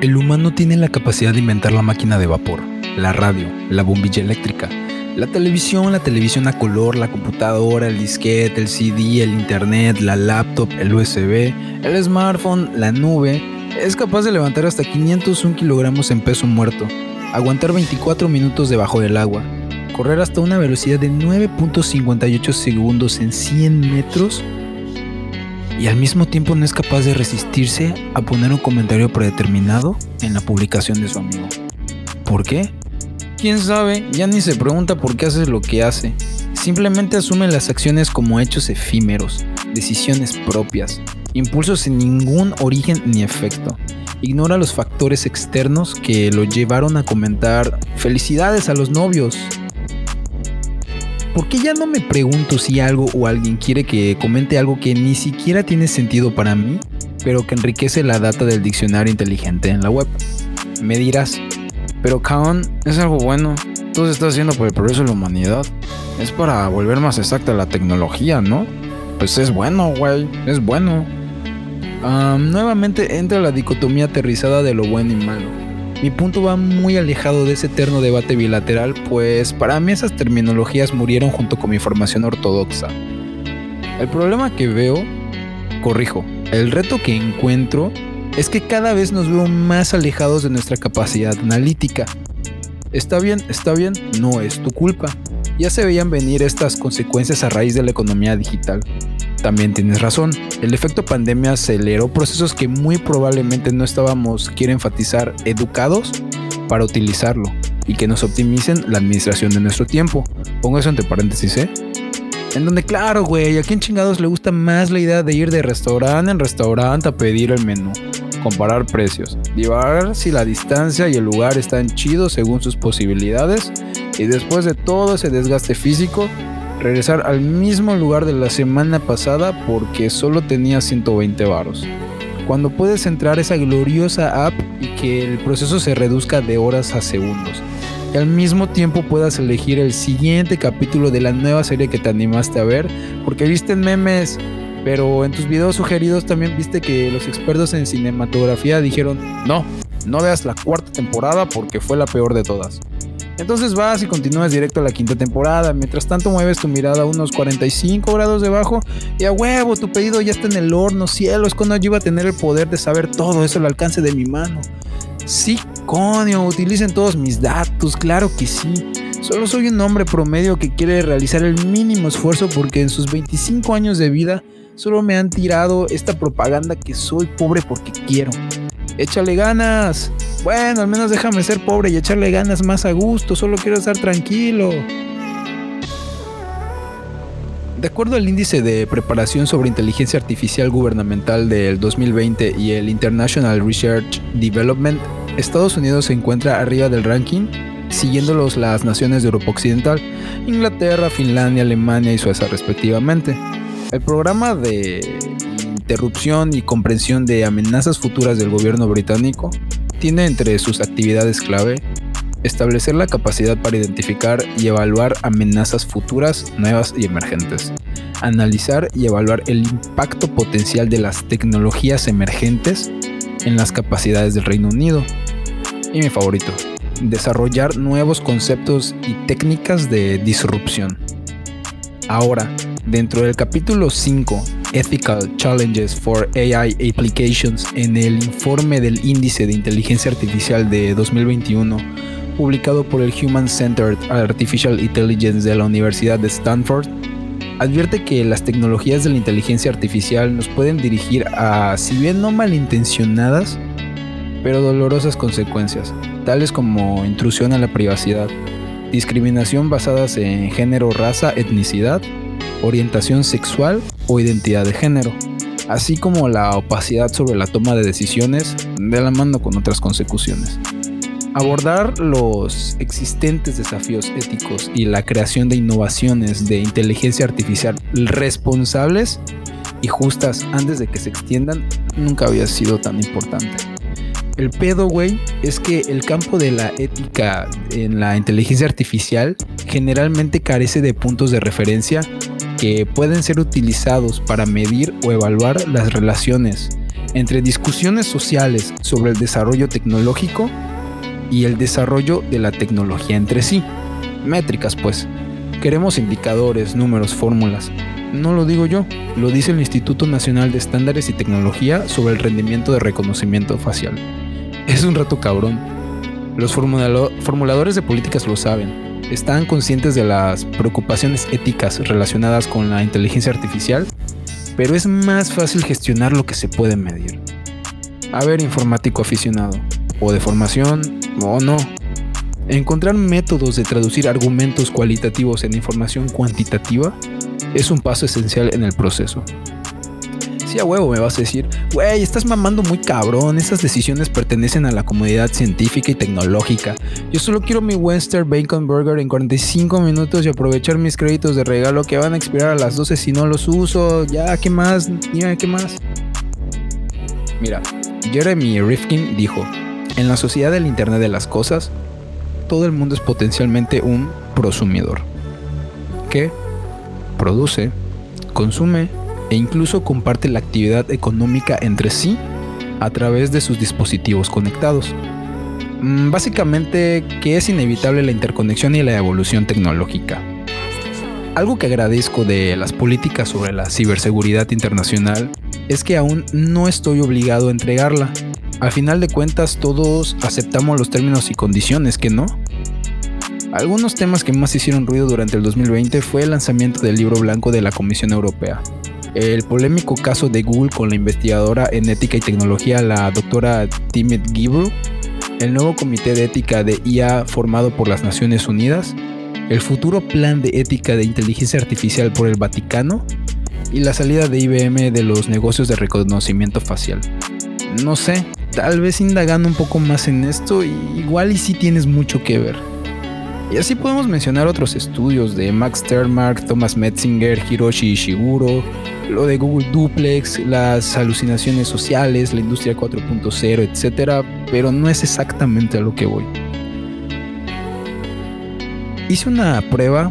El humano tiene la capacidad de inventar la máquina de vapor, la radio, la bombilla eléctrica, la televisión, la televisión a color, la computadora, el disquete, el CD, el internet, la laptop, el USB, el smartphone, la nube. Es capaz de levantar hasta 501 kilogramos en peso muerto, aguantar 24 minutos debajo del agua, correr hasta una velocidad de 9.58 segundos en 100 metros y al mismo tiempo no es capaz de resistirse a poner un comentario predeterminado en la publicación de su amigo. ¿Por qué? ¿Quién sabe? Ya ni se pregunta por qué hace lo que hace. Simplemente asume las acciones como hechos efímeros, decisiones propias, impulsos sin ningún origen ni efecto. Ignora los factores externos que lo llevaron a comentar felicidades a los novios, ¿Por qué ya no me pregunto si algo o alguien quiere que comente algo que ni siquiera tiene sentido para mí, pero que enriquece la data del diccionario inteligente en la web? Me dirás, pero Kaon, es algo bueno. Todo se está haciendo por el progreso de la humanidad. Es para volver más exacta la tecnología, ¿no? Pues es bueno, güey, es bueno. nuevamente entra la dicotomía aterrizada de lo bueno y malo mi punto va muy alejado de ese eterno debate bilateral, pues para mí esas terminologías murieron junto con mi formación ortodoxa. El problema que veo, corrijo, el reto que encuentro es que cada vez nos veo más alejados de nuestra capacidad analítica. Está bien, está bien, no es tu culpa. Ya se veían venir estas consecuencias a raíz de la economía digital. También tienes razón, el efecto pandemia aceleró procesos que muy probablemente no estábamos, quiero enfatizar, educados para utilizarlo y que nos optimicen la administración de nuestro tiempo. Pongo eso entre paréntesis, ¿eh? En donde, claro, güey, a quién chingados le gusta más la idea de ir de restaurante en restaurante a pedir el menú, comparar precios, llevar si la distancia y el lugar están chidos según sus posibilidades y después de todo ese desgaste físico, regresar al mismo lugar de la semana pasada porque solo tenía 120 varos. Cuando puedes entrar esa gloriosa app y que el proceso se reduzca de horas a segundos. Y al mismo tiempo puedas elegir el siguiente capítulo de la nueva serie que te animaste a ver porque viste memes. Pero en tus videos sugeridos también viste que los expertos en cinematografía dijeron, no, no veas la cuarta temporada porque fue la peor de todas. Entonces vas y continúas directo a la quinta temporada. Mientras tanto mueves tu mirada a unos 45 grados debajo y a huevo, tu pedido ya está en el horno. Cielo, es cuando yo iba a tener el poder de saber todo eso al alcance de mi mano. Sí, coño, utilicen todos mis datos, claro que sí. Solo soy un hombre promedio que quiere realizar el mínimo esfuerzo porque en sus 25 años de vida solo me han tirado esta propaganda que soy pobre porque quiero. Échale ganas. Bueno, al menos déjame ser pobre y echarle ganas más a gusto, solo quiero estar tranquilo. De acuerdo al índice de preparación sobre inteligencia artificial gubernamental del 2020 y el International Research Development, Estados Unidos se encuentra arriba del ranking, siguiéndolos las naciones de Europa Occidental, Inglaterra, Finlandia, Alemania y Suecia respectivamente. El programa de interrupción y comprensión de amenazas futuras del gobierno británico tiene entre sus actividades clave establecer la capacidad para identificar y evaluar amenazas futuras, nuevas y emergentes, analizar y evaluar el impacto potencial de las tecnologías emergentes en las capacidades del Reino Unido. Y mi favorito, desarrollar nuevos conceptos y técnicas de disrupción. Ahora, dentro del capítulo 5 Ethical Challenges for AI Applications en el informe del Índice de Inteligencia Artificial de 2021, publicado por el Human Centered Artificial Intelligence de la Universidad de Stanford, advierte que las tecnologías de la inteligencia artificial nos pueden dirigir a, si bien no malintencionadas, pero dolorosas consecuencias, tales como intrusión a la privacidad, discriminación basadas en género, raza, etnicidad, orientación sexual o identidad de género, así como la opacidad sobre la toma de decisiones de la mano con otras consecuciones. Abordar los existentes desafíos éticos y la creación de innovaciones de inteligencia artificial responsables y justas antes de que se extiendan nunca había sido tan importante. El pedo, güey, es que el campo de la ética en la inteligencia artificial generalmente carece de puntos de referencia que pueden ser utilizados para medir o evaluar las relaciones entre discusiones sociales sobre el desarrollo tecnológico y el desarrollo de la tecnología entre sí. Métricas, pues. Queremos indicadores, números, fórmulas. No lo digo yo, lo dice el Instituto Nacional de Estándares y Tecnología sobre el rendimiento de reconocimiento facial. Es un rato cabrón. Los formuladores de políticas lo saben. Están conscientes de las preocupaciones éticas relacionadas con la inteligencia artificial, pero es más fácil gestionar lo que se puede medir. A ver, informático aficionado, o de formación, o no, encontrar métodos de traducir argumentos cualitativos en información cuantitativa es un paso esencial en el proceso. Si a huevo me vas a decir, güey, estás mamando muy cabrón, esas decisiones pertenecen a la comunidad científica y tecnológica. Yo solo quiero mi Western Bacon Burger en 45 minutos y aprovechar mis créditos de regalo que van a expirar a las 12 si no los uso. Ya, ¿qué más? Dime, ¿qué más? Mira, Jeremy Rifkin dijo, en la sociedad del Internet de las Cosas, todo el mundo es potencialmente un prosumidor. ¿Qué? produce, consume e incluso comparte la actividad económica entre sí a través de sus dispositivos conectados. Mm, básicamente que es inevitable la interconexión y la evolución tecnológica. Algo que agradezco de las políticas sobre la ciberseguridad internacional es que aún no estoy obligado a entregarla. Al final de cuentas todos aceptamos los términos y condiciones, ¿que no? Algunos temas que más hicieron ruido durante el 2020 fue el lanzamiento del libro blanco de la Comisión Europea, el polémico caso de Google con la investigadora en ética y tecnología, la doctora Timothy Gibru, el nuevo comité de ética de IA formado por las Naciones Unidas, el futuro plan de ética de inteligencia artificial por el Vaticano y la salida de IBM de los negocios de reconocimiento facial. No sé, tal vez indagando un poco más en esto, igual y si tienes mucho que ver. Y así podemos mencionar otros estudios de Max Sternmark, Thomas Metzinger, Hiroshi Ishiguro, lo de Google Duplex, las alucinaciones sociales, la industria 4.0, etc. Pero no es exactamente a lo que voy. Hice una prueba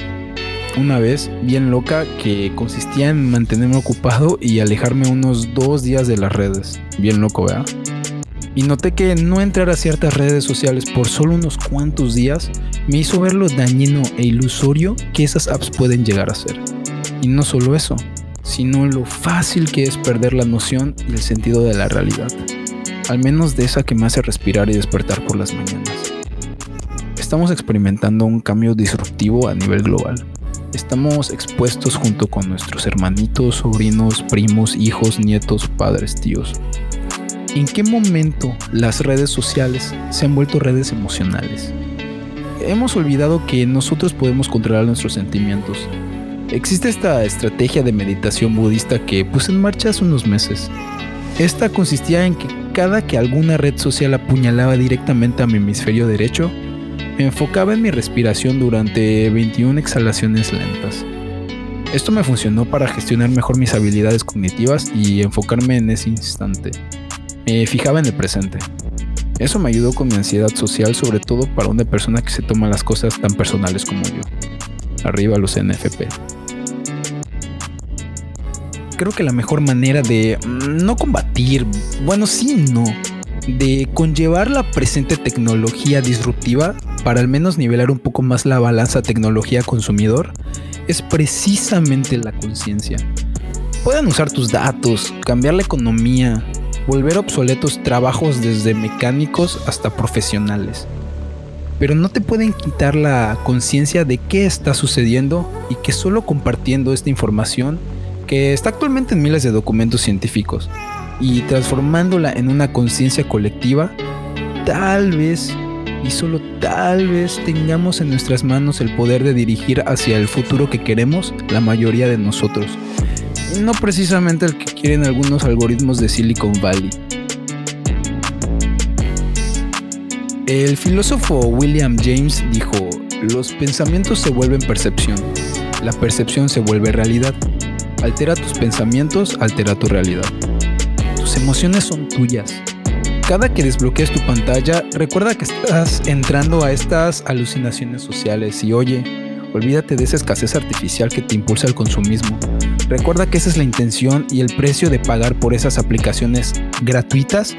una vez bien loca que consistía en mantenerme ocupado y alejarme unos dos días de las redes. Bien loco, ¿verdad? Y noté que no entrar a ciertas redes sociales por solo unos cuantos días me hizo ver lo dañino e ilusorio que esas apps pueden llegar a ser. Y no solo eso, sino lo fácil que es perder la noción y el sentido de la realidad. Al menos de esa que me hace respirar y despertar por las mañanas. Estamos experimentando un cambio disruptivo a nivel global. Estamos expuestos junto con nuestros hermanitos, sobrinos, primos, hijos, nietos, padres, tíos. ¿En qué momento las redes sociales se han vuelto redes emocionales? hemos olvidado que nosotros podemos controlar nuestros sentimientos. Existe esta estrategia de meditación budista que puse en marcha hace unos meses. Esta consistía en que cada que alguna red social apuñalaba directamente a mi hemisferio derecho, me enfocaba en mi respiración durante 21 exhalaciones lentas. Esto me funcionó para gestionar mejor mis habilidades cognitivas y enfocarme en ese instante. Me fijaba en el presente. Eso me ayudó con mi ansiedad social, sobre todo para una persona que se toma las cosas tan personales como yo. Arriba los NFP. Creo que la mejor manera de mm, no combatir, bueno, sí, no, de conllevar la presente tecnología disruptiva para al menos nivelar un poco más la balanza tecnología-consumidor es precisamente la conciencia. Pueden usar tus datos, cambiar la economía, volver obsoletos trabajos desde mecánicos hasta profesionales. Pero no te pueden quitar la conciencia de qué está sucediendo y que solo compartiendo esta información, que está actualmente en miles de documentos científicos, y transformándola en una conciencia colectiva, tal vez y solo tal vez tengamos en nuestras manos el poder de dirigir hacia el futuro que queremos la mayoría de nosotros no precisamente el que quieren algunos algoritmos de Silicon Valley. El filósofo William James dijo, los pensamientos se vuelven percepción, la percepción se vuelve realidad. Altera tus pensamientos, altera tu realidad. Tus emociones son tuyas. Cada que desbloquees tu pantalla, recuerda que estás entrando a estas alucinaciones sociales y oye, olvídate de esa escasez artificial que te impulsa al consumismo Recuerda que esa es la intención y el precio de pagar por esas aplicaciones gratuitas.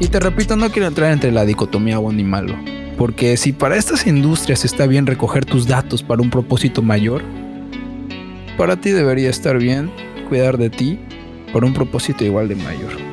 Y te repito, no quiero entrar entre la dicotomía bueno y malo, porque si para estas industrias está bien recoger tus datos para un propósito mayor, para ti debería estar bien cuidar de ti por un propósito igual de mayor.